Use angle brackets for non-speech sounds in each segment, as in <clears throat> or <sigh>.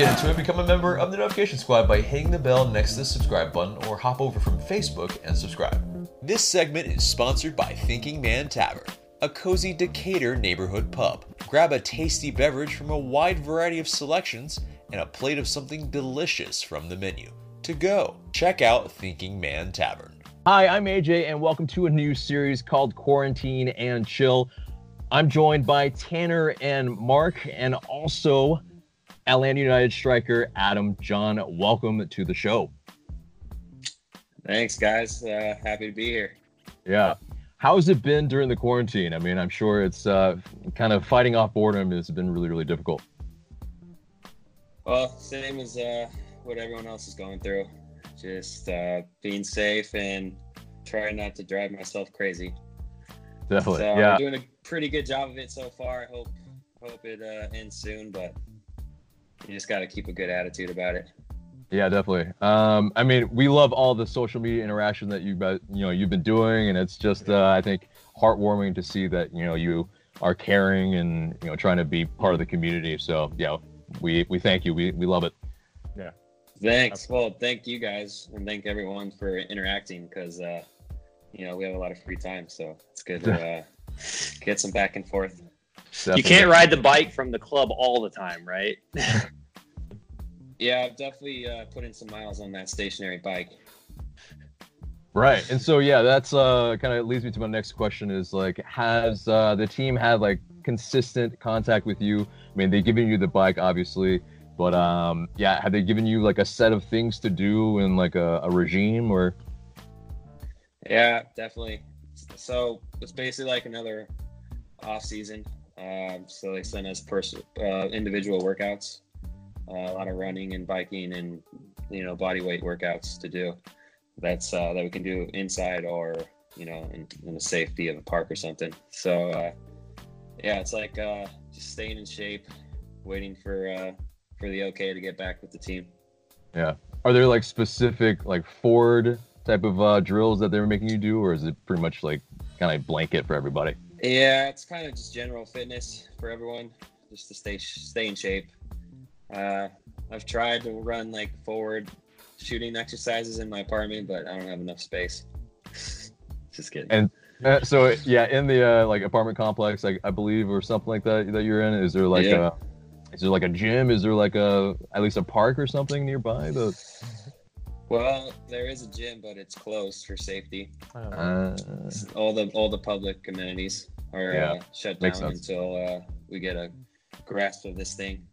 get into it, become a member of the Notification Squad by hitting the bell next to the subscribe button or hop over from Facebook and subscribe. This segment is sponsored by Thinking Man Tavern, a cozy Decatur neighborhood pub. Grab a tasty beverage from a wide variety of selections and a plate of something delicious from the menu. To go, check out Thinking Man Tavern. Hi, I'm AJ, and welcome to a new series called Quarantine and Chill. I'm joined by Tanner and Mark, and also Atlanta United striker Adam Jahn. Welcome to the show. Thanks, guys. Uh, happy to be here. Yeah. How's it been during the quarantine? I mean, I'm sure it's uh, kind of fighting off boredom has been really, really difficult. Well, same as uh, what everyone else is going through. Just uh, being safe and trying not to drive myself crazy. Definitely, so yeah. I'm doing a pretty good job of it so far. I hope hope it uh, ends soon, but you just got to keep a good attitude about it. Yeah, definitely. Um, I mean, we love all the social media interaction that you've you know you've been doing, and it's just uh, I think heartwarming to see that you know you are caring and you know trying to be part of the community. So yeah, we we thank you. We we love it. Yeah. Thanks. Well, thank you guys, and thank everyone for interacting because uh, you know we have a lot of free time, so it's good to <laughs> uh, get some back and forth. Definitely. You can't ride the bike from the club all the time, right? <laughs> yeah, I've definitely uh, put in some miles on that stationary bike. Right, and so yeah, that's uh, kind of leads me to my next question: is like, has uh, the team had like consistent contact with you? I mean, they've given you the bike, obviously, but um, yeah, have they given you like a set of things to do and like a, a regime or? Yeah, definitely. So it's basically like another off season. Um, so they send us person uh, individual workouts, uh, a lot of running and biking and you know body weight workouts to do. That's uh, that we can do inside or you know in, in the safety of a park or something. So uh, yeah, it's like uh, just staying in shape, waiting for uh, for the okay to get back with the team. Yeah. Are there like specific like Ford type of drills that they were making you do, or is it pretty much like kind of blanket for everybody? Yeah, it's kind of just general fitness for everyone, just to stay stay in shape. Uh, I've tried to run like forward shooting exercises in my apartment, but I don't have enough space. <laughs> just kidding. And uh, so yeah, in the uh, like apartment complex, like I believe, or something like that that you're in, is there like Yeah. a is there like a gym? Is there like a at least a park or something nearby? The Well, there is a gym, but it's closed for safety. uh, All the all the public amenities are Yeah, uh, shut down until uh, we get a grasp of this thing.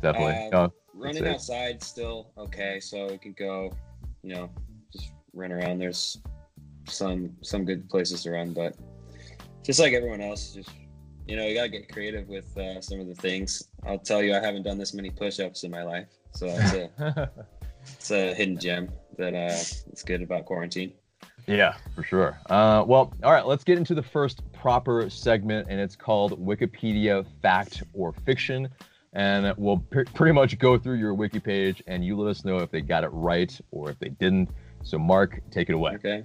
definitely. Uh, Uh, running it. outside still okay, so we can go, you know, just run around. There's some some good places to run, but just like everyone else, just you know, you gotta get creative with uh, some of the things. I'll tell you, I haven't done this many push-ups in my life, so it's a <laughs> it's a hidden gem that uh, is good about quarantine. Yeah, for sure. Uh, well, all right, let's get into the first proper segment, and it's called Wikipedia Fact or Fiction. And we'll pr- pretty much go through your wiki page, and you let us know if they got it right or if they didn't. So, Mark, take it away. Okay.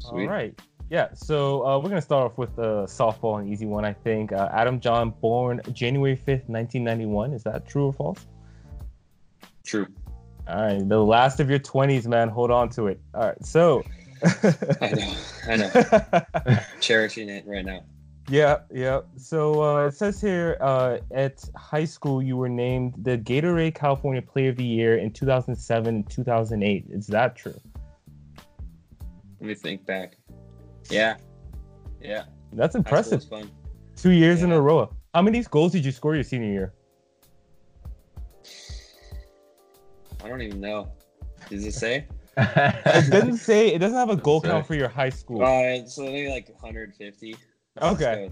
Sweet. All right. Yeah. So uh, we're gonna start off with a softball, an easy one, I think. Uh, Adam Jahn, born January fifth, nineteen ninety one. Is that true or false? True. All right. The last of your twenties, man. Hold on to it. All right. So. I know. I know. <laughs> Cherishing it right now. Yeah, yeah. So uh, it says here uh, at high school you were named the Gatorade California Player of the Year in 2007 and 2008. Is that true? Let me think back. Yeah. Yeah. That's impressive. Two years in a row. How many goals did you score your senior year? I don't even know. Does it say? <laughs> It doesn't <laughs> say. It doesn't have a goal count for your high school. Uh, so maybe like 150. Okay.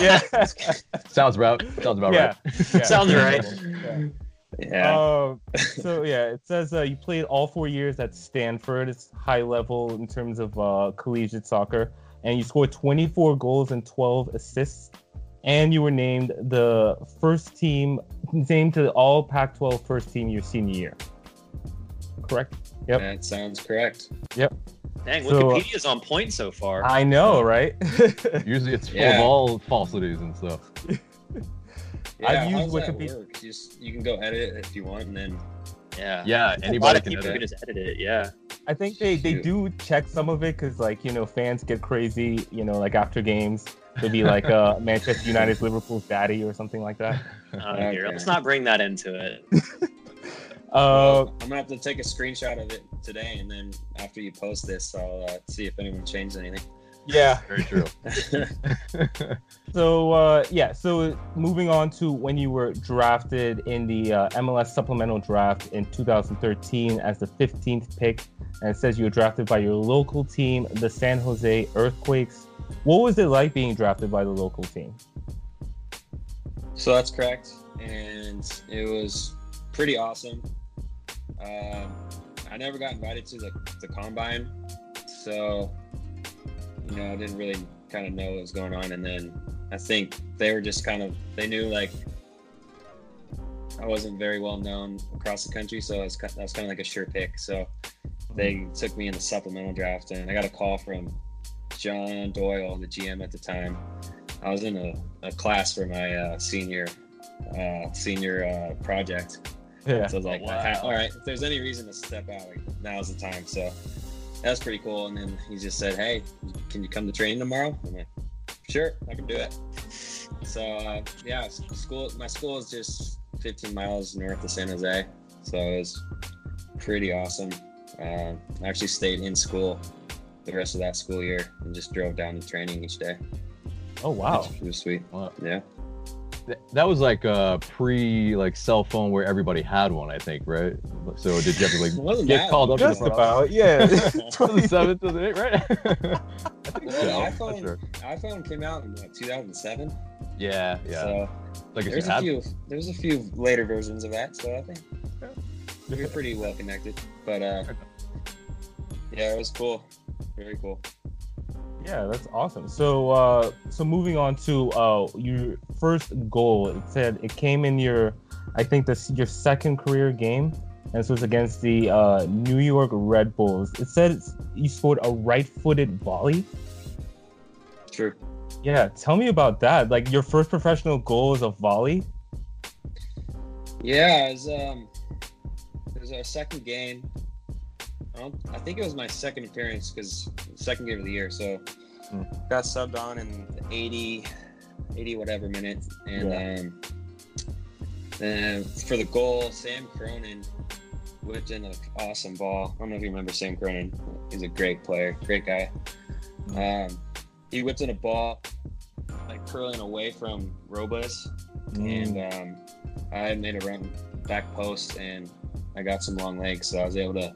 Yeah. <laughs> Sounds about sounds about yeah. right. yeah. Sounds right. Yeah. go. Yeah. Um, so yeah, it says uh, you played all four years at Stanford. It's high level in terms of uh, collegiate soccer, and you scored 24 goals and 12 assists. And you were named the first team, named to the All Pac-12 first team your senior year. Correct. Yep. That sounds correct. Yep. Dang, So, uh, Wikipedia's on point so far. I know, right? <laughs> Usually it's full Yeah. of all falsities and stuff. Yeah, I've used does that Wikipedia. work? You, just, you can go edit it if you want, and then Yeah. Yeah, anybody of can people edit. can just edit it. Yeah. I think they, they do check some of it because like you know fans get crazy. You know, like after games, they'll be like uh, <laughs> Manchester United's Liverpool's daddy or something like that. Here, Okay. let's not bring that into it. <laughs> Uh, I'm gonna have to take a screenshot of it today, and then after you post this, I'll uh, see if anyone changed anything. yeah. <laughs> Very true. <laughs> So uh, yeah, so moving on to when you were drafted in the uh, MLS supplemental draft in 2013 as the 15th pick, and it says you were drafted by your local team, the San Jose Earthquakes. What was it like being drafted by the local team? so that's correct, and it was pretty awesome. Um, I never got invited to the, the combine, so you know I didn't really kind of know what was going on, and then I think they were just kind of they knew like I wasn't very well known across the country, so it was, was kind of like a sure pick. So they took me in the supplemental draft, and I got a call from John Doyle, the GM at the time. I was in a, a class for my uh, senior uh, senior uh, project, Yeah. so I was like, wow. I all right, if there's any reason to step out, like, now's the time. So that's pretty cool. And then he just said, hey, can you come to training tomorrow? I'm like, sure, I can do it. So uh, yeah, school. My school is just 15 miles north of San Jose, so it was pretty awesome. Uh, I actually stayed in school the rest of that school year and just drove down to training each day. Oh wow. It was sweet. Wow. Yeah. Th- That was like a pre like cell phone where everybody had one, I think, right? So did you have to like <laughs> get that called long up to Just <laughs> the about, yeah. 2007, 2008, right? <laughs> I think Well, so. the I'm not iPhone, sure. iPhone came out in what, 2007. Yeah, yeah. So like there's a had few. There's a few later versions of that. So I think we're pretty well connected. But uh, yeah, it was cool. Very cool. Yeah, that's awesome. So, uh, so moving on to uh, your first goal, it said it came in your, I think this your second career game, and this was against the uh, New York Red Bulls. It said it's- you scored a right-footed volley. True. Yeah, tell me about that. Like your first professional goal is a volley. Yeah, it was um, it was our second game. I, I think it was my second appearance because second game of the year. So Hmm. got subbed on in the 80, 80 whatever minute, and Yeah. um, then for the goal, Sam Cronin whipped in an awesome ball. I don't know if you remember Sam Cronin. He's a great player, great guy. Um, he whipped in a ball like curling away from Robles and um, I made a run back post and I got some long legs, so I was able to.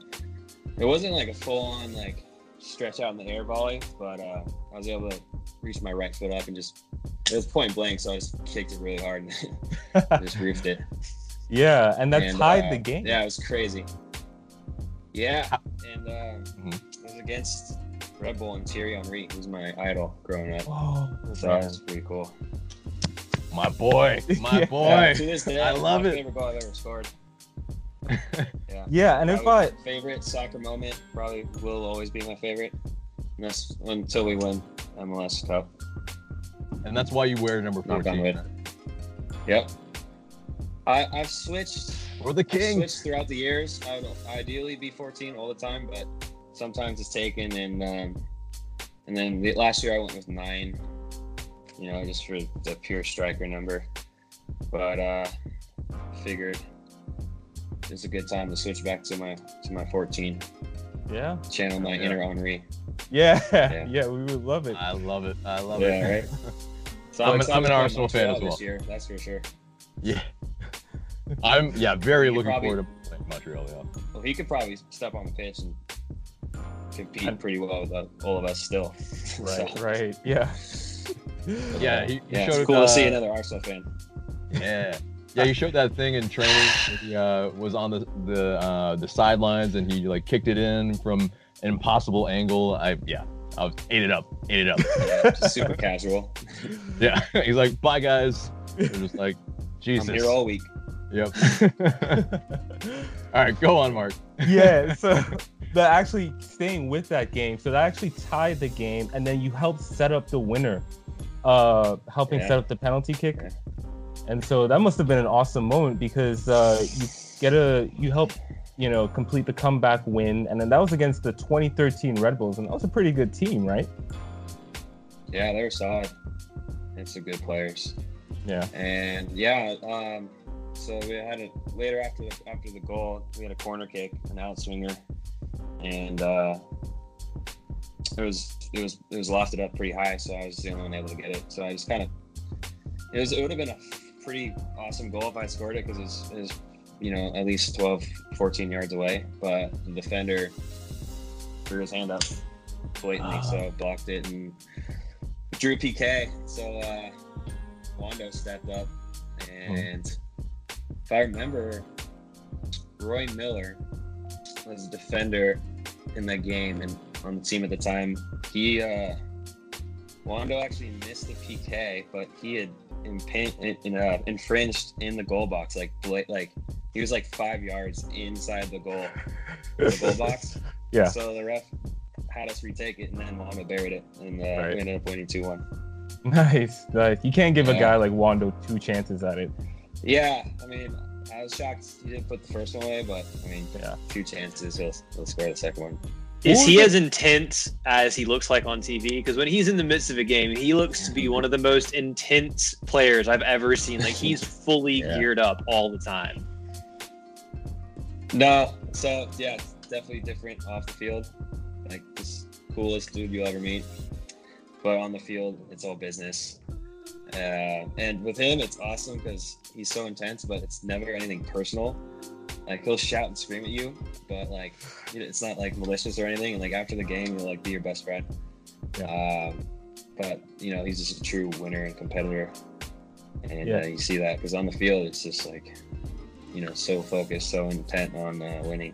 It wasn't like a full on like stretch out in the air volley, but uh, I was able to reach my right foot up and just. It was point blank, so I just kicked it really hard and <laughs> just roofed it. yeah, and that And, tied uh, the game. Yeah, it was crazy. Yeah, and um, Mhm. it was against Red Bull and Thierry Henry, who's my idol growing up. Oh, So man. that was pretty cool. my boy, my <laughs> Yeah. boy. Yeah, to this day, I love it. Favorite goal I've ever scored. <laughs> Yeah. yeah, and if I favorite soccer moment probably will always be my favorite. And that's until we win MLS Cup. and that's why you wear number 14. Yep. I, I've switched. We're the I've king. switched throughout the years. I would ideally be 14 all the time, but sometimes it's taken. And um, and then the, last year I went with nine. You know, just for the pure striker number. But uh, figured it's a good time to switch back to my to my 14. yeah, Channel my Yeah. inner Henry. yeah, <laughs> Yeah. yeah, we would love it. I love it. I love Yeah, it. right. <laughs> So I'm an- excited I'm an Arsenal fan as well. This year, that's for sure. Yeah. <laughs> I'm yeah, very You looking probably- forward to playing Montreal. Yeah. Well, he could probably step on the pitch and compete And- pretty well with uh, all of us still. Right, So, right, yeah. Yeah, he, he yeah, it's cool to see uh, another Arsenal fan. Yeah. Yeah, you showed that thing in training. He uh, was on the the uh, the sidelines and he like kicked it in from an impossible angle. I yeah, I was ate it up, ate it up. <laughs> Yeah, super casual. <laughs> yeah, <laughs> he's like, bye guys. We're just like, Jesus. I'm here all week. Yep. all right, go on, Mark. yeah, so that actually staying with that game, so that actually tied the game, and then you helped set up the winner, uh, helping Yeah. set up the penalty kick. Yeah. And so that must have been an awesome moment because uh, you get a you help you know complete the comeback win, and then that was against the 2013 Red Bulls, and that was a pretty good team, right? Yeah, they were solid. It's some good players. Yeah. And yeah, um, so we had it later after the, after the goal. We had a corner kick, an outswinger, and uh, it was it was it was lofted up pretty high. So I was the only one able to get it. So I just kind of it was it would have been a pretty awesome goal if I scored it because it's, you know at least 12, 14 yards away. But the defender threw his hand up blatantly, Ah. so blocked it and drew PK. So uh, Wondo stepped up, and if I remember, Roy Miller was a defender in that game and on the team at the time. He uh, Wondo actually missed the PK, but he had impin- in, uh, infringed in the goal box, like bla- like he was like five yards inside the goal, the goal <laughs> box. Yeah. So the ref had us retake it, and then Wondo buried it, and uh, Right. we ended up winning two one. <laughs> Nice, nice. You can't give a guy like Wondo two chances at it. Yeah, I mean, I was shocked he didn't put the first one away, but I mean, Yeah. two chances, he'll, he'll score the second one. Is he as intense as he looks like on TV? Because when he's in the midst of a game, he looks to be one of the most intense players I've ever seen. Like he's <laughs> fully Yeah. geared up all the time. No, so yeah, it's definitely different off the field. Like this coolest dude you'll ever meet, but on the field, it's all business. Uh, and with him, it's awesome because he's so intense, but it's never anything personal. Like he'll shout and scream at you, but like it's not like malicious or anything. And like after the game, he'll like be your best friend. Um, but you know, he's just a true winner and competitor, and Yeah. uh, you see that because on the field, it's just like you know, so focused, so intent on uh, winning.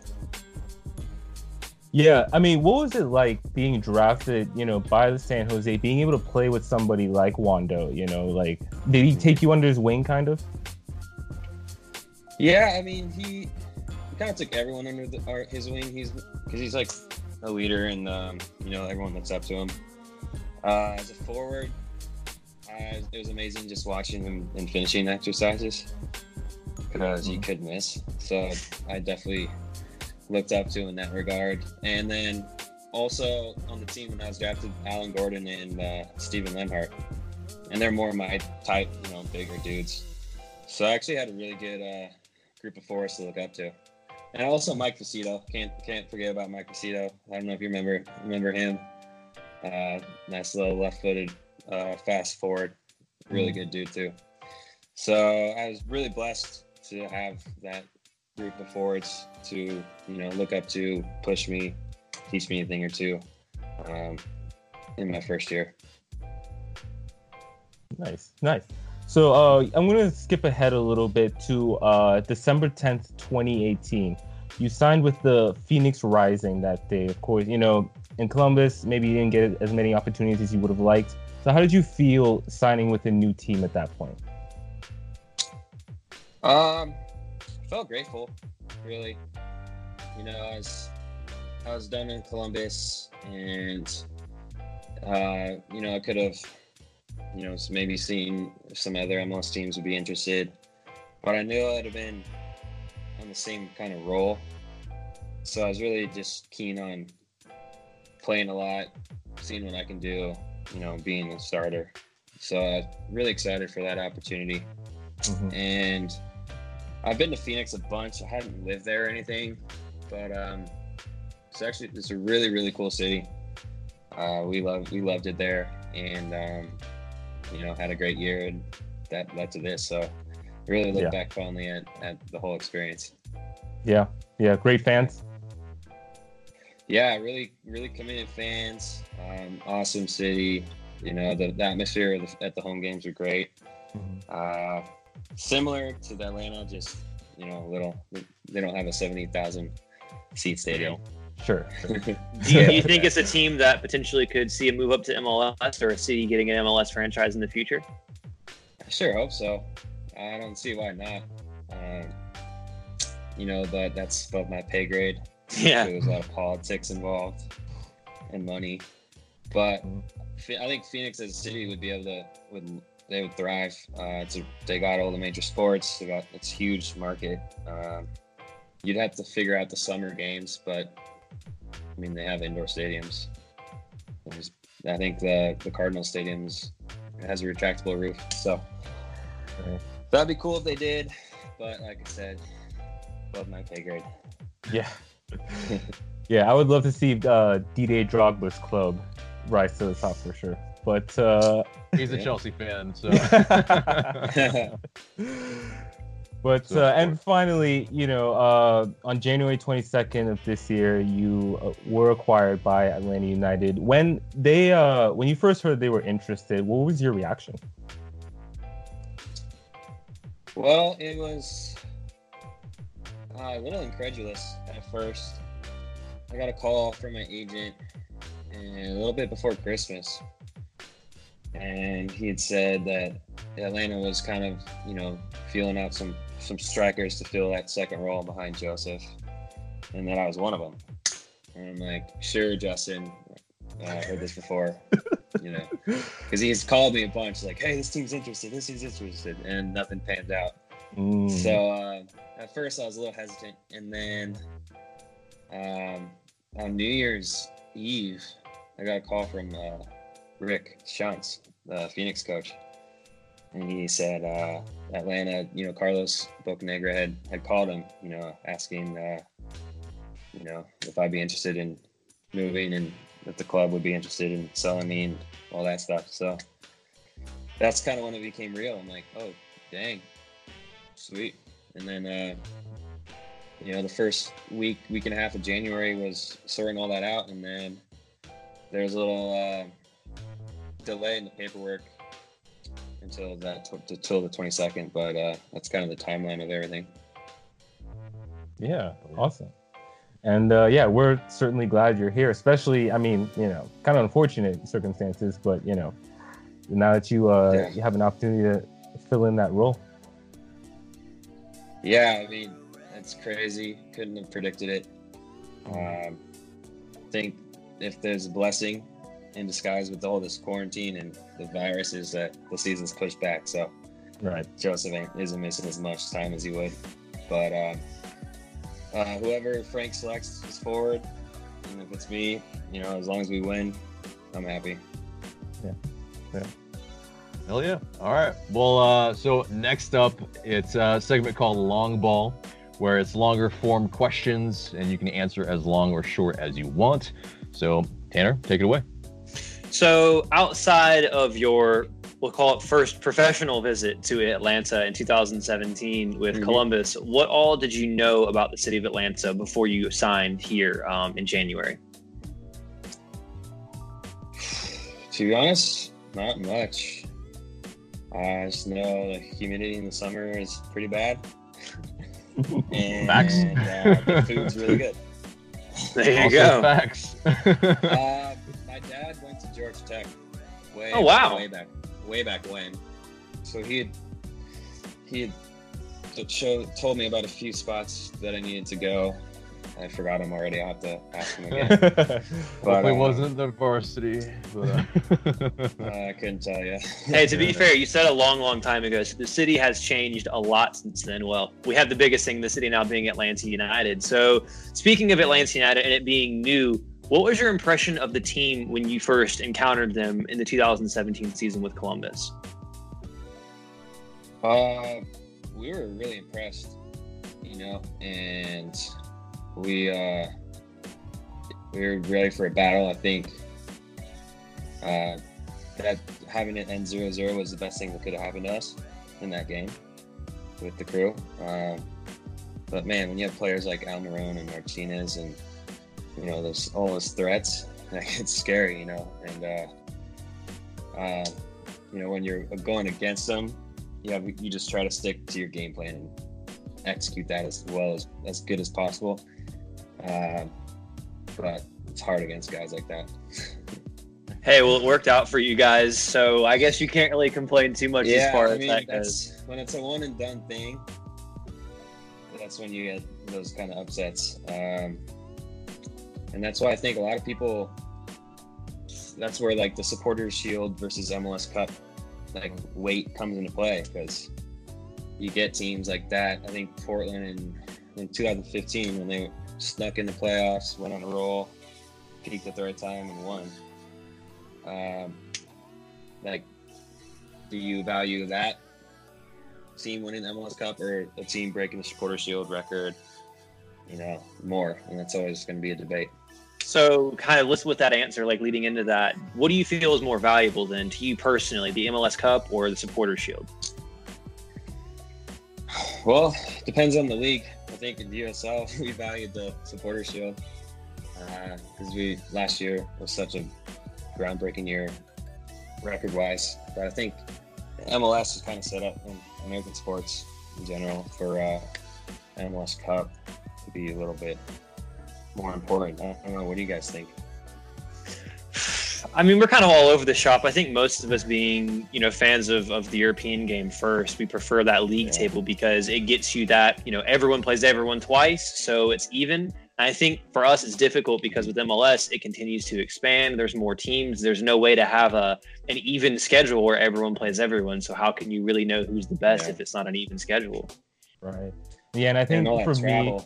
Yeah, I mean, what was it like being drafted, you know, by the San Jose, being able to play with somebody like Wondo, you know, like did he take you under his wing kind of? Yeah, I mean, he kind of took everyone under the, our, his wing. He's because he's like a leader, and um, you know, everyone looks up to him. Uh, as a forward, uh, it was amazing just watching him and finishing exercises because he could miss. So I definitely looked up to him in that regard. And then also on the team when I was drafted, Alan Gordon and uh, Steven Lenhart, and they're more my type, you know, bigger dudes. So I actually had a really good uh, group of forwards to look up to, and also Mike Fucito. Can't can't forget about Mike Fucito. I don't know if you remember remember him. Uh, nice little left-footed, uh, fast forward, really good dude too. So I was really blessed to have that group of forwards to you know look up to, push me, teach me a thing or two um, in my first year. Nice, nice. So uh, I'm gonna skip ahead a little bit to uh, December 10th, 2018. You signed with the Phoenix Rising that day. Of course, you know in Columbus, maybe you didn't get as many opportunities as you would have liked. So how did you feel signing with a new team at that point? Um, felt grateful, really. You know, I was I was done in Columbus, and uh, you know, I could have, you know, maybe seen some other MLS teams would be interested, but I knew I'd have been on the same kind of role. So I was really just keen on playing a lot, seeing what I can do, you know, being a starter. So I'm really excited for that opportunity Mhm. and I've been to Phoenix a bunch. I haven't lived there or anything, but um, it's actually it's a really really cool city. Uh, we love we loved it there, and um, you know had a great year, and that led to this. So really look Yeah. back fondly at, at the whole experience. Yeah, yeah, great fans. Yeah, really really committed fans. Um, awesome city. You know the, the atmosphere at the, at the home games are great. Uh, similar to the Atlanta, just you know, a little. They don't have a seventy thousand seat stadium. Sure. <laughs> sure. Do you, do you <laughs> think it's a team that potentially could see a move up to MLS or a city getting an MLS franchise in the future? I sure hope so. I don't see why not. Um, you know, but that's above my pay grade. Yeah. There's a lot of politics involved and money, but. I think Phoenix as a city would be able to would they would thrive. Uh, it's a, they got all the major sports. They got it's huge market. Um, you'd have to figure out the summer games, but I mean they have indoor stadiums. There's, I think the the Cardinal stadiums has a retractable roof, so Right. That'd be cool if they did. But like I said, above my pay grade. Yeah. <laughs> yeah, I would love to see uh, Didier Drogba's club rise to the top for sure. But uh, He's a Yeah. Chelsea fan, so <laughs> but So, uh, and finally, you know, uh, on January 22nd of this year, you uh, were acquired by Atlanta United. When they, uh, when you first heard they were interested, what was your reaction? Well, it was uh, a little incredulous at first. I got a call from my agent a little bit before Christmas. And he had said that Atlanta was kind of, you know, feeling out some some strikers to fill that second role behind Josef, and that I was one of them. And I'm like, sure, Justin. I heard this before, <laughs> you know, because he's called me a bunch, like, hey, this team's interested, this team's interested, and nothing panned out. Mm. So uh, at first I was a little hesitant, and then um, on New Year's Eve, I got a call from uh, Rick Schantz, the Phoenix coach, and he said uh, Atlanta, you know, Carlos Bocanegra had had called him, you know, asking, uh, you know, if I'd be interested in moving and if the club would be interested in selling me and all that stuff. So that's kind of when it became real. I'm like, oh, dang, sweet. And then, uh, you know, the first week, week and a half of January was sorting all that out, and then there was a little uh, delay in the paperwork until that until the 22nd. But uh, that's kind of the timeline of everything. Yeah, awesome. And uh, yeah, we're certainly glad you're here. Especially, I mean, you know, kind of unfortunate circumstances, but you know, now that you uh, Yeah. you have an opportunity to fill in that role. Yeah, I mean, it's crazy. Couldn't have predicted it. Um, I think if there's a blessing in disguise with all this quarantine and the virus is that the season's pushed back. So Right. Josef ain't, isn't missing as much time as he would. But um, uh, whoever Frank selects is forward. And if it's me, you know, as long as we win, I'm happy. Yeah. Hell yeah. All right. Well, uh, so next up, it's a segment called Long Ball, where it's longer form questions and you can answer as long or short as you want. So, Tanner, take it away. So, outside of your, we'll call it first professional visit to Atlanta in 2017 with Mhm. Columbus, what all did you know about the city of Atlanta before you signed here um, in January? To be honest, not much. I just know the humidity in the summer is pretty bad. <laughs> and Facts. uh, the food's really good. There you Also go. Facts. <laughs> Uh, my dad went to Georgia Tech. Way, Oh, wow. Way back, way back when. So he had he had show, told me about a few spots that I needed to go. I forgot them already. I'll have to ask him again. <laughs> But, Hopefully, uh, wasn't the varsity. But, uh, <laughs> I couldn't tell you. <laughs> Hey, to be fair, you said a long, long time ago. So the city has changed a lot since then. Well, we have the biggest thing in the city now being Atlanta United. So, speaking of Atlanta United and it being new, what was your impression of the team when you first encountered them in the 2017 season with Columbus? Uh, we were really impressed, you know, and we uh, we were ready for a battle. I think uh, that having it end 0-0 was the best thing that could have happened to us in that game with the crew. Um, but man, when you have players like Al Almiron and Martinez, and you know, those all those threats, <laughs> like, it's scary, you know, and uh, uh, you know when you're going against them yeah, we- you just try to stick to your game plan and execute that as well as as good as possible. Um, but it's hard against guys like that. <laughs> Hey, well, it worked out for you guys. So, I guess you can't really complain too much as far I as mean, that goes. when it's a one and done thing. That's when you get those kind of upsets, um, and that's why I think a lot of people. That's where like the supporters shield versus MLS Cup like weight comes into play because you get teams like that. I think Portland in, in 2015 when they snuck in the playoffs, went on a roll, peaked at the right time, and won. Um, like, do you value that team winning the MLS Cup or a team breaking the Supporter Shield record? You know, more, and that's always going to be a debate. So, kind of listen with that answer, like leading into that, what do you feel is more valuable than to you personally, the MLS Cup or the Supporter Shield? Well, depends on the league. I think in the USL <laughs> we valued the Supporter Shield because uh, we last year was such a groundbreaking year record wise. But I think MLS is kind of set up in American sports in general for uh, MLS Cup to be a little bit more important. I don't know. What do you guys think? I mean, we're kind of all over the shop. I think most of us being, you know, fans of, of the European game first, we prefer that league yeah. table because it gets you that, you know, everyone plays everyone twice. So it's even. I think for us, it's difficult because with MLS, it continues to expand. There's more teams. There's no way to have a an even schedule where everyone plays everyone. So how can you really know who's the best yeah. if it's not an even schedule? Right. Yeah, and I think and for me,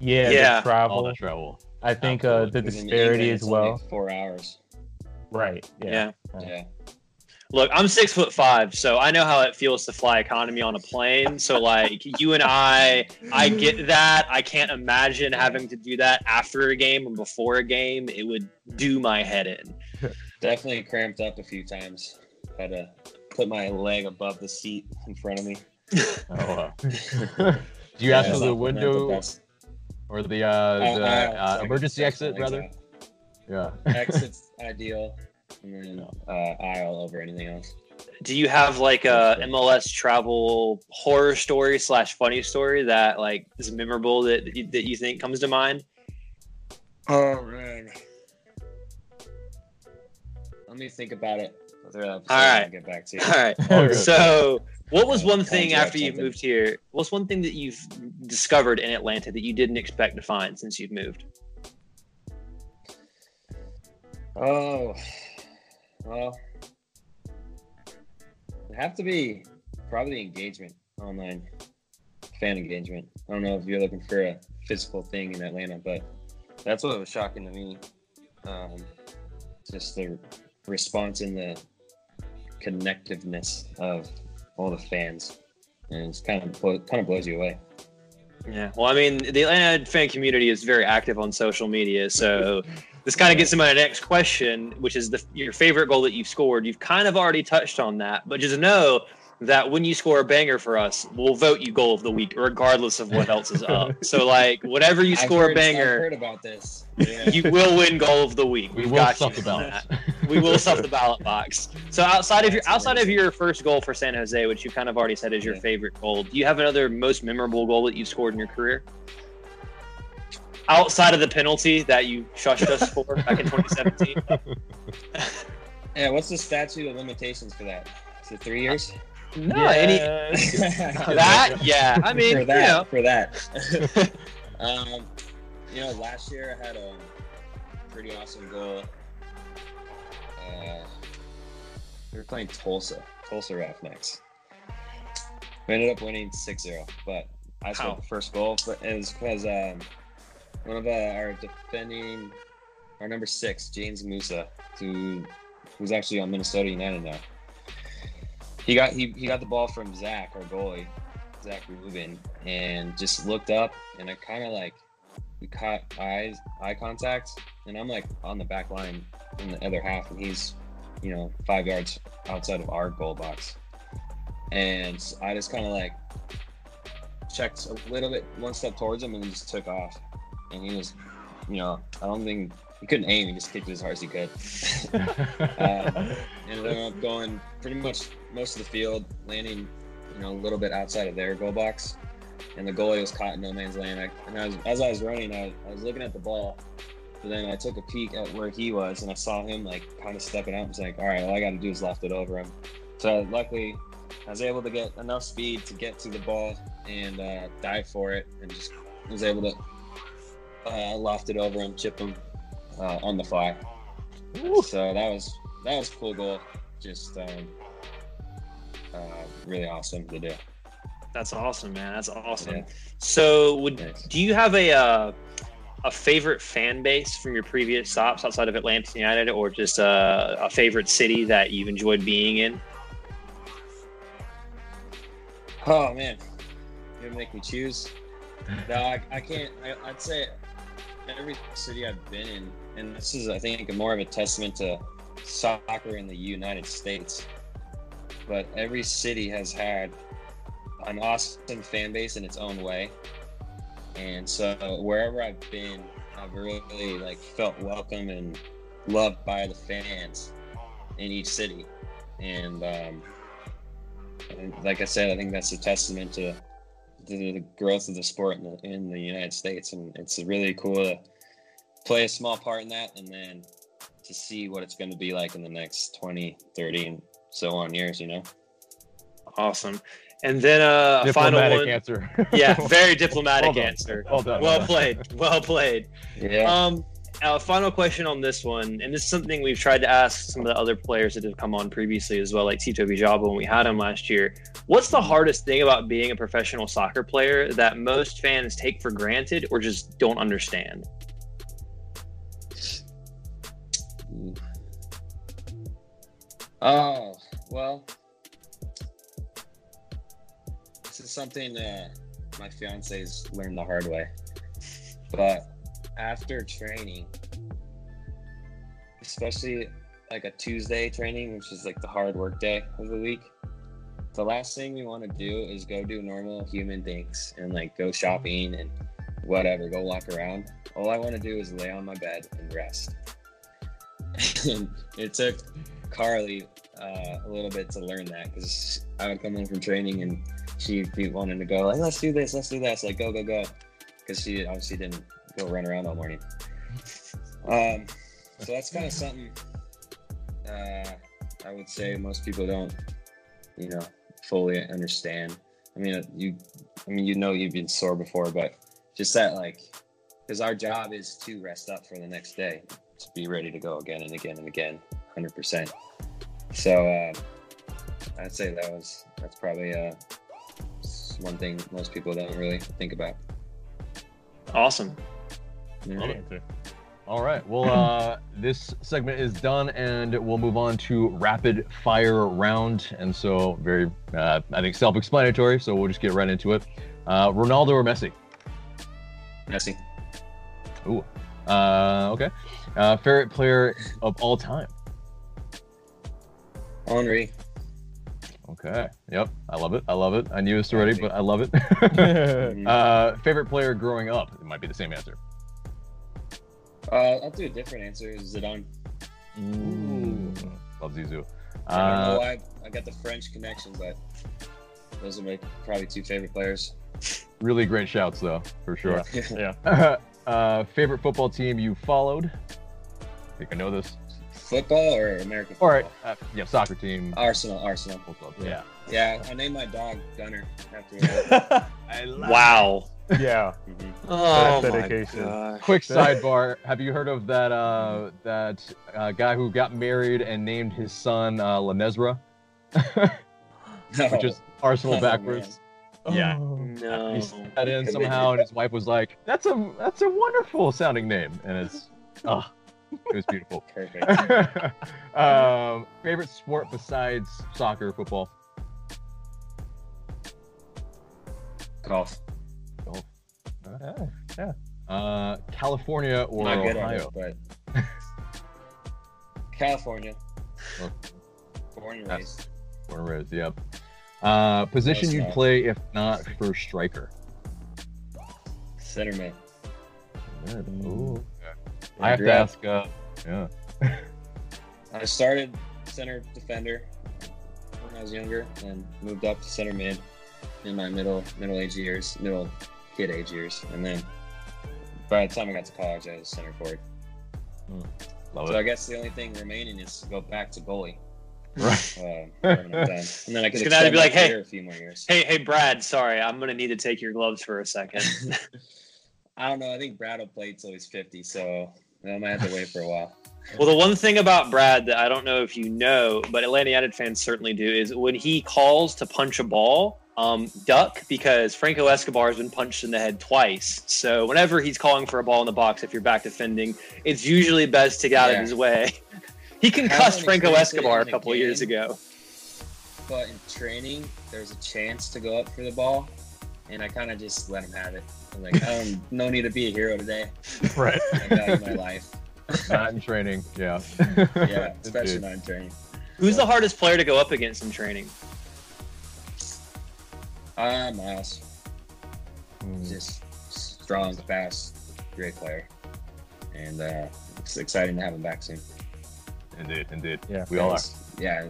yeah, yeah, travel, all the travel. I think uh, the disparity as well. Four hours. Right. Yeah. yeah. yeah. Look, I'm six foot five, so I know how it feels to fly economy on a plane. So, like you and I, I get that. I can't imagine having to do that after a game or before a game. It would do my head in. <laughs> Definitely cramped up a few times. Had to put my leg above the seat in front of me. <laughs> oh, wow. <laughs> do you yeah, ask for the window or the, uh, the uh, emergency exit, rather? Yeah. Exit's <laughs> ideal and then uh, aisle over anything else. Do you have like a MLS travel horror story slash funny story that like is memorable that that you think comes to mind? Oh man, let me think about it. All right, get back to you. All right. so, what was one thing after you moved here? What's one thing that you've discovered in Atlanta that you didn't expect to find since you've moved? Oh, well, it have to be probably engagement online, fan engagement. I don't know if you're looking for a physical thing in Atlanta, but that's what was shocking to me. Um, just the response and the connectiveness of all the fans, and it's kind of kind of blows you away. Yeah, well, I mean, the Atlanta fan community is very active on social media, so <laughs> this kind of gets to my next question, which is the your favorite goal that you've scored. You've kind of already touched on that, but just know that when you score a banger for us, we'll vote you goal of the week, regardless of what else is up. <laughs> so, like, whatever you score heard, a banger, I've heard about this. Yeah. You will win goal of the week. We've we will stuff the ballot. We will <laughs> stuff the ballot box. So, outside of your outside of your first goal for San Jose, which you kind of already said is your yeah. favorite goal, do you have another most memorable goal that you've scored in your career? outside of the penalty that you shushed us for back in <laughs> 2017. yeah, what's the statute of limitations for that? Is it three years? No, any <laughs> that yeah. I mean, for that, you know. for that. um, you know, last year I had a pretty awesome goal. We were playing Tulsa, Tulsa Roughnecks. We ended up winning 6-0, but I scored the first goal. But it was because um, one of uh, our defending, our number six, James Musa, who who's actually on Minnesota United now. He got he, he got the ball from Zach, our goalie, Zach Lubin, and just looked up, and I kind of like we caught eyes eye contact, and I'm like on the back line in the other half, and he's you know five yards outside of our goal box, and I just kind of like checked a little bit one step towards him and he just took off and he was, you know, I don't think he couldn't aim. He just kicked it as hard as he could. <laughs> um, and ended up going pretty much most of the field, landing, you know, a little bit outside of their goal box. And the goalie was caught in no man's land. I, and I was, as I was running, I, I was looking at the ball. But then I took a peek at where he was, and I saw him like kind of stepping out. I was like, all right, all I got to do is left it over him. So luckily, I was able to get enough speed to get to the ball and uh, dive for it, and just was able to uh, it over him, chip him uh, on the fly. Ooh. So that was that was a cool goal. Just um, uh, really awesome to do. That's awesome, man. That's awesome. Yeah. So, would Thanks. do you have a uh, a favorite fan base from your previous stops outside of Atlanta United, or just uh, a favorite city that you've enjoyed being in? Oh man, you're gonna make me choose. No, I, I can't. I, I'd say every city I've been in, and this is, I think, more of a testament to soccer in the United States. But every city has had an awesome fan base in its own way, and so wherever I've been, I've really like felt welcome and loved by the fans in each city, and um, like I said, I think that's a testament to the, the growth of the sport in the, in the United States, and it's really cool to play a small part in that, and then to see what it's going to be like in the next 20, 30, and so on years. You know, Awesome. And then uh, a final Diplomatic one. answer. Yeah, <laughs> very diplomatic Well answer. Well done. Well played. Well played. yeah. Um, a final question on this one, and this is something we've tried to ask some of the other players that have come on previously as well, like Tito Villalba when we had him last year. What's the hardest thing about being a professional soccer player that most fans take for granted or just don't understand? Oh well, is something uh, my fiance's learned the hard way. But after training, especially like a Tuesday training, which is like the hard work day of the week, the last thing we want to do is go do normal human things and like go shopping and whatever, go walk around. All I want to do is lay on my bed and rest. <laughs> and it took Carly uh, a little bit to learn that because I would come in from training and she'd be wanting to go like, let's do this, let's do this, like go, go, go, because she obviously didn't go run around all morning. <laughs> Um, so that's kind of something uh, I would say most people don't, you know, fully understand. I mean, you, I mean, you know, you've been sore before, but just that like, because our job is to rest up for the next day, to be ready to go again and again and again, hundred percent. So uh, I'd say that was that's probably uh, s- one thing most people don't really think about. Awesome. Yeah. Good answer. All right. Well, <clears throat> uh, this segment is done, and we'll move on to rapid fire round. And so, very, uh, I think, self-explanatory. So we'll just get right into it. Uh, Ronaldo or Messi? Messi, Ooh. Uh, okay. Uh, favorite player of all time? Henry, Okay. Yep. I love it. I love it. I knew this already, but I love it. <laughs> <laughs> Uh, favorite player growing up? It might be the same answer. uh, I'll do a different answer. Zidane. Ooh. Love Zizou. I don't know Uh, why I got the French connection, but those are my probably two favorite players. really great shouts, though, for sure. Yeah. <laughs> uh, favorite football team you followed? I think I know this. Football or American All football? right. Uh, yeah, soccer team. Arsenal, Arsenal. Football, yeah. Yeah, I named my dog Gunner after that. <laughs> I love Wow. yeah. Mhm. Oh That's my dedication. God. Quick sidebar: Have you heard of that uh, that uh, guy who got married and named his son uh, Lanesra, <laughs> which is Arsenal Oh, backwards? Yeah. Oh. No. He said that in somehow, and his wife was like, "That's a that's a wonderful sounding name," and it's <laughs> oh, it was beautiful. <laughs> Perfect. <laughs> um, favorite sport besides soccer, football? Golf. Golf. Yeah. Uh, California or Not good at Ohio? it, but <laughs> California. Well, Born and raised. Born and raised, yep. Uh, position Close you'd play if not for striker. Center mid. Ooh. I have grew to ask. Uh, yeah. I started center defender when I was younger, and moved up to center mid in my middle middle age years, middle kid age years, and then by the time I got to college, I was center forward. Love So I guess the only thing remaining is to go back to goalie. Right. Uh, when I'm done. And then I <laughs> could It's gonna have to be like, hey- a few more years. Hey, hey, Brad. Sorry, I'm gonna need to take your gloves for a second. <laughs> I don't know. I think Brad will play till he's 50, so I might have to wait for a while. <laughs> Well, the one thing about Brad that I don't know if you know, but Atlanta United fans certainly do, is when he calls to punch a ball, um, duck because Franco Escobar has been punched in the head twice. So whenever he's calling for a ball in the box, if you're back defending, it's usually best to get out Yeah. of his way. <laughs> he concussed Franco Escobar a couple years ago. But in training, there's a chance to go up for the ball, and I kind of just let him have it. I'm like, I don't, no need to be a hero today. <laughs> Right. I value my life. <laughs> Not in training. Yeah. <laughs> Yeah, especially Indeed. not in training. Who's the hardest player to go up against in training? Ah, Miles, Mm. just strong, fast, great player, and uh, it's exciting to have him back soon. Indeed, indeed. Yeah. We all are. Because- Yeah,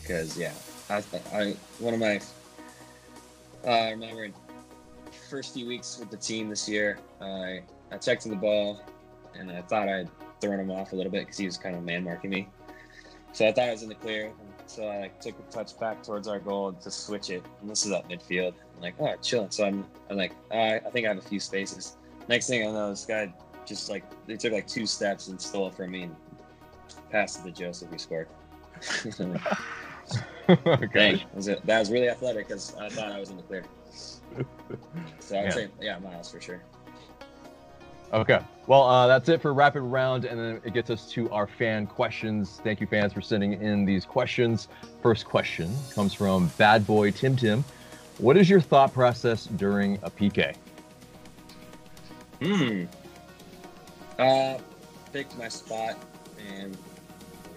because yeah, I, I one of my uh, I remember first few weeks with the team this year, I I checked in the ball, and I thought I'd thrown him off a little bit because he was kind of man marking me. So I thought I was in the clear. So I like, took a touch back towards our goal to switch it, and this is up midfield. I'm like, oh, chilling. So I'm, I'm like, I, I think I have a few spaces. Next thing I know, this guy just like they took like two steps and stole it from me and passed it to Josef. We scored. <laughs> <laughs> <laughs> Okay. Dang, was it, that was really athletic because I thought I was in the clear. So I'd Yeah. say, yeah, Miles for sure. Okay. Well, uh, that's it for rapid round, and then it gets us to our fan questions. Thank you, fans, for sending in these questions. First question comes from Bad Boy Tim Tim. What is your thought process during a PK? Hmm. Uh, picked my spot and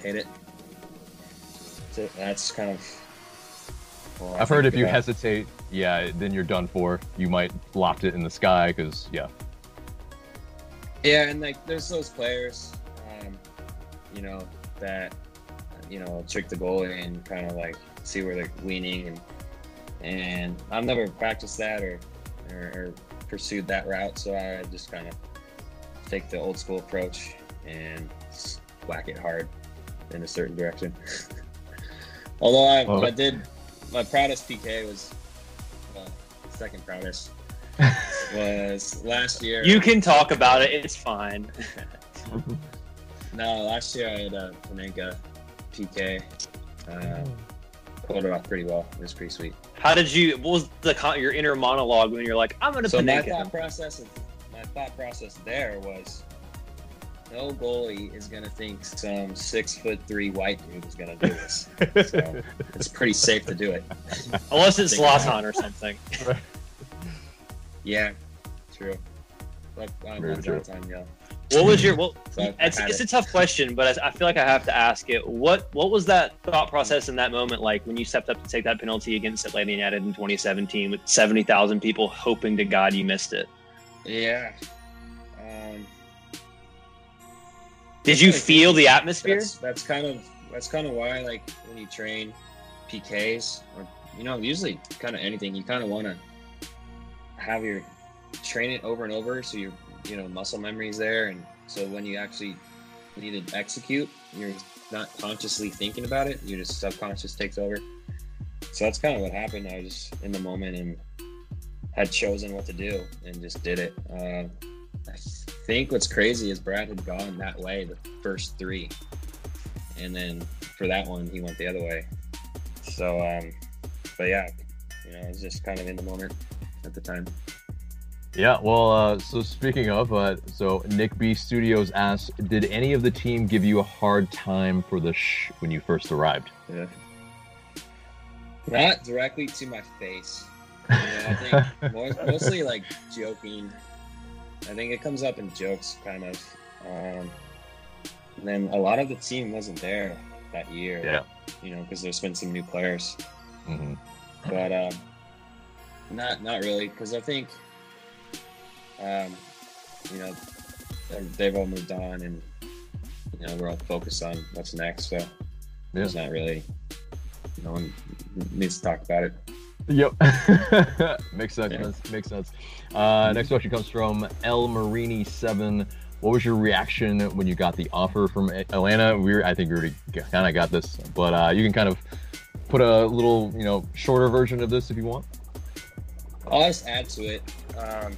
hit it. That's kind of. well, I've heard if you about- hesitate, yeah, then you're done for. You might loft it in the sky because, yeah. Yeah, and like there's those players, um, you know, that you know trick the goalie and kind of like see where they're leaning, and and I've never practiced that or or, or pursued that route, so I just kind of take the old school approach and whack it hard in a certain direction. <laughs> Although I, Oh. I did, my proudest PK was well, second proudest <laughs> was last year. You can talk about it. It's fine. <laughs> No, last year I had a Panenka PK. Uh, pulled it off pretty well. It was pretty sweet. How did you? What was the your inner monologue when you're like, I'm gonna So my Panenka thought process, my thought process there was, no goalie is gonna think some six foot three white dude is gonna do this. <laughs> So it's pretty safe to do it. <laughs> Unless it's Think Zlatan or something. <laughs> Yeah, true. But I'm Very not true. that time, yeah. What was your? Well, So I it's, had it's a tough question, but I I feel like I have to ask it. What What was that thought process in that moment like when you stepped up to take that penalty against Atlanta United in 2017 with 70,000 people hoping to God you missed it? Yeah. Did you feel the atmosphere? That's, that's kind of that's kind of why like when you train PKs or you know usually kind of anything you kind of want to have your train it over and over so your you know muscle memory is there and so when you actually need to execute you're not consciously thinking about it you just subconscious takes over. So that's kind of what happened. I was just in the moment and had chosen what to do and just did it. Uh, think what's crazy is Brad had gone that way the first three, and then for that one he went the other way. So, um, but yeah, you know, it was just kind of in the moment at the time. Yeah, well, uh, so speaking of, uh, so Nick B Studios asks, did any of the team give you a hard time for the sh when you first arrived? Yeah. Not directly to my face. You know, I think <laughs> mostly like joking. I think it comes up in jokes, kind of. Um, and then a lot of the team wasn't there that year. Yeah. You know, because there's been some new players. hmm but um, not not really because I think um, you know they've all moved on and you know we're all focused on what's next. So there's not really no one needs to talk about it. Yep. <laughs> makes sense. Yeah. Makes sense. Uh, next question comes from El Marini Seven. What was your reaction when you got the offer from Atlanta? We were, I think we already kind of got this, but uh, you can kind of put a little, you know, shorter version of this if you want. I'll just add to it. Um,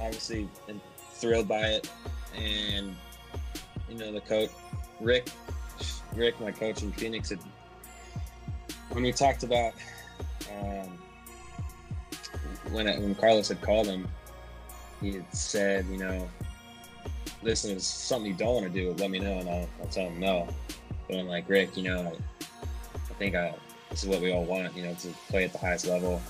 obviously, been thrilled by it, and you know, the coach, Rick, Rick, my coach in Phoenix, had, when we talked about um, when when Carlos had called him, he had said, you know, listen, if it's something you don't want to do, let me know and I'll, I'll tell him no. But I'm like, Rick, you know, I, I think I, this is what we all want, you know, to play at the highest level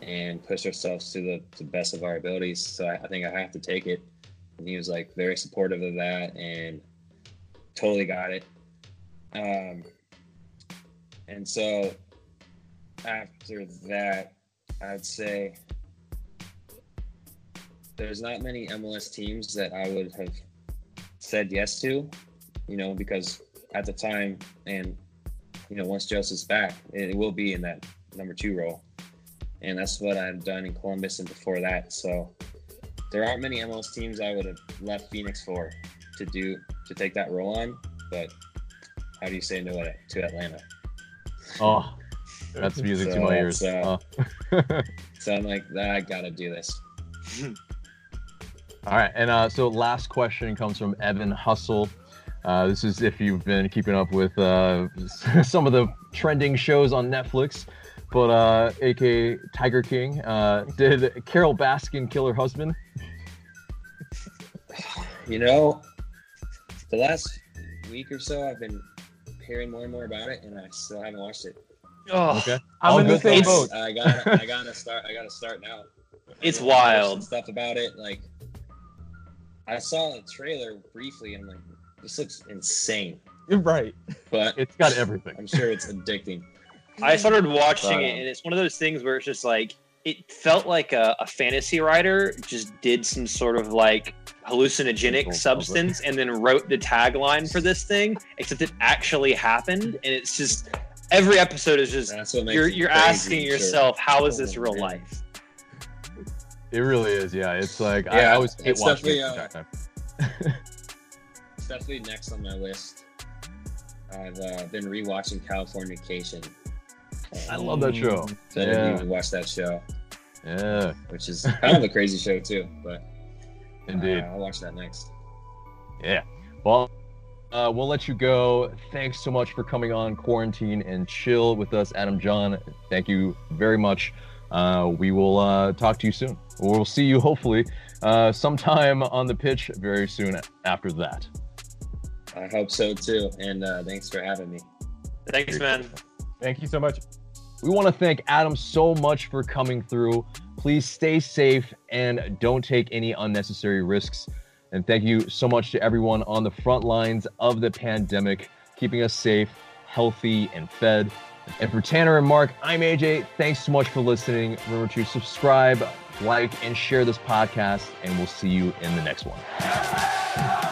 and push ourselves to the, to the best of our abilities. So I, I think I have to take it. And he was like very supportive of that and totally got it. Um, and so after that, I'd say there's not many MLS teams that I would have said yes to, you know, because at the time and you know once Josef's back, it will be in that number two role, and that's what I've done in Columbus and before that. So there aren't many MLS teams I would have left Phoenix for to do to take that role on, but how do you say no to Atlanta? Oh, that's <laughs> music so, to my ears. Uh, oh. <laughs> so I'm like, I gotta do this. <laughs> All right, and uh, so last question comes from Evan Hustle. Uh, this is if you've been keeping up with uh, some of the trending shows on Netflix. But uh, AK Tiger King, uh, did Carole Baskin kill her husband? <sighs> You know, the last week or so, I've been hearing more and more about it, and I still haven't watched it. Oh, okay. I'm in the same boat. I gotta, I gotta start. I gotta start now. It's wild stuff about it. Like, I saw a trailer briefly, and I'm like, this looks insane. You're right. But it's got everything. I'm sure it's addicting. I started watching it, and um, it's one of those things where it's just like it felt like a, a fantasy writer just did some sort of like hallucinogenic substance and then wrote the tagline for this thing, except it actually happened, and it's just every episode is just you're you're asking yourself, sure. how is this real life? It really is, yeah. It's like yeah, I always hate watching it. Uh, it's definitely next on my list. I've uh, been rewatching California Californication. I love that show. So I didn't even watch that show. Yeah, which is kind of a crazy show too. But indeed, uh, I'll watch that next. Yeah. Well, uh, we'll let you go. Thanks so much for coming on quarantine and chill with us, Adam Jahn. Thank you very much. Uh, we will uh, talk to you soon. We'll see you hopefully uh, sometime on the pitch very soon after that. I hope so too. And uh, thanks for having me. Thanks, man. Thank you so much. We want to thank Adam so much for coming through. Please stay safe and don't take any unnecessary risks. And thank you so much to everyone on the front lines of the pandemic, keeping us safe, healthy, and fed. And for Tanner and Mark, I'm AJ. Thanks so much for listening. Remember to subscribe, like, and share this podcast, and we'll see you in the next one.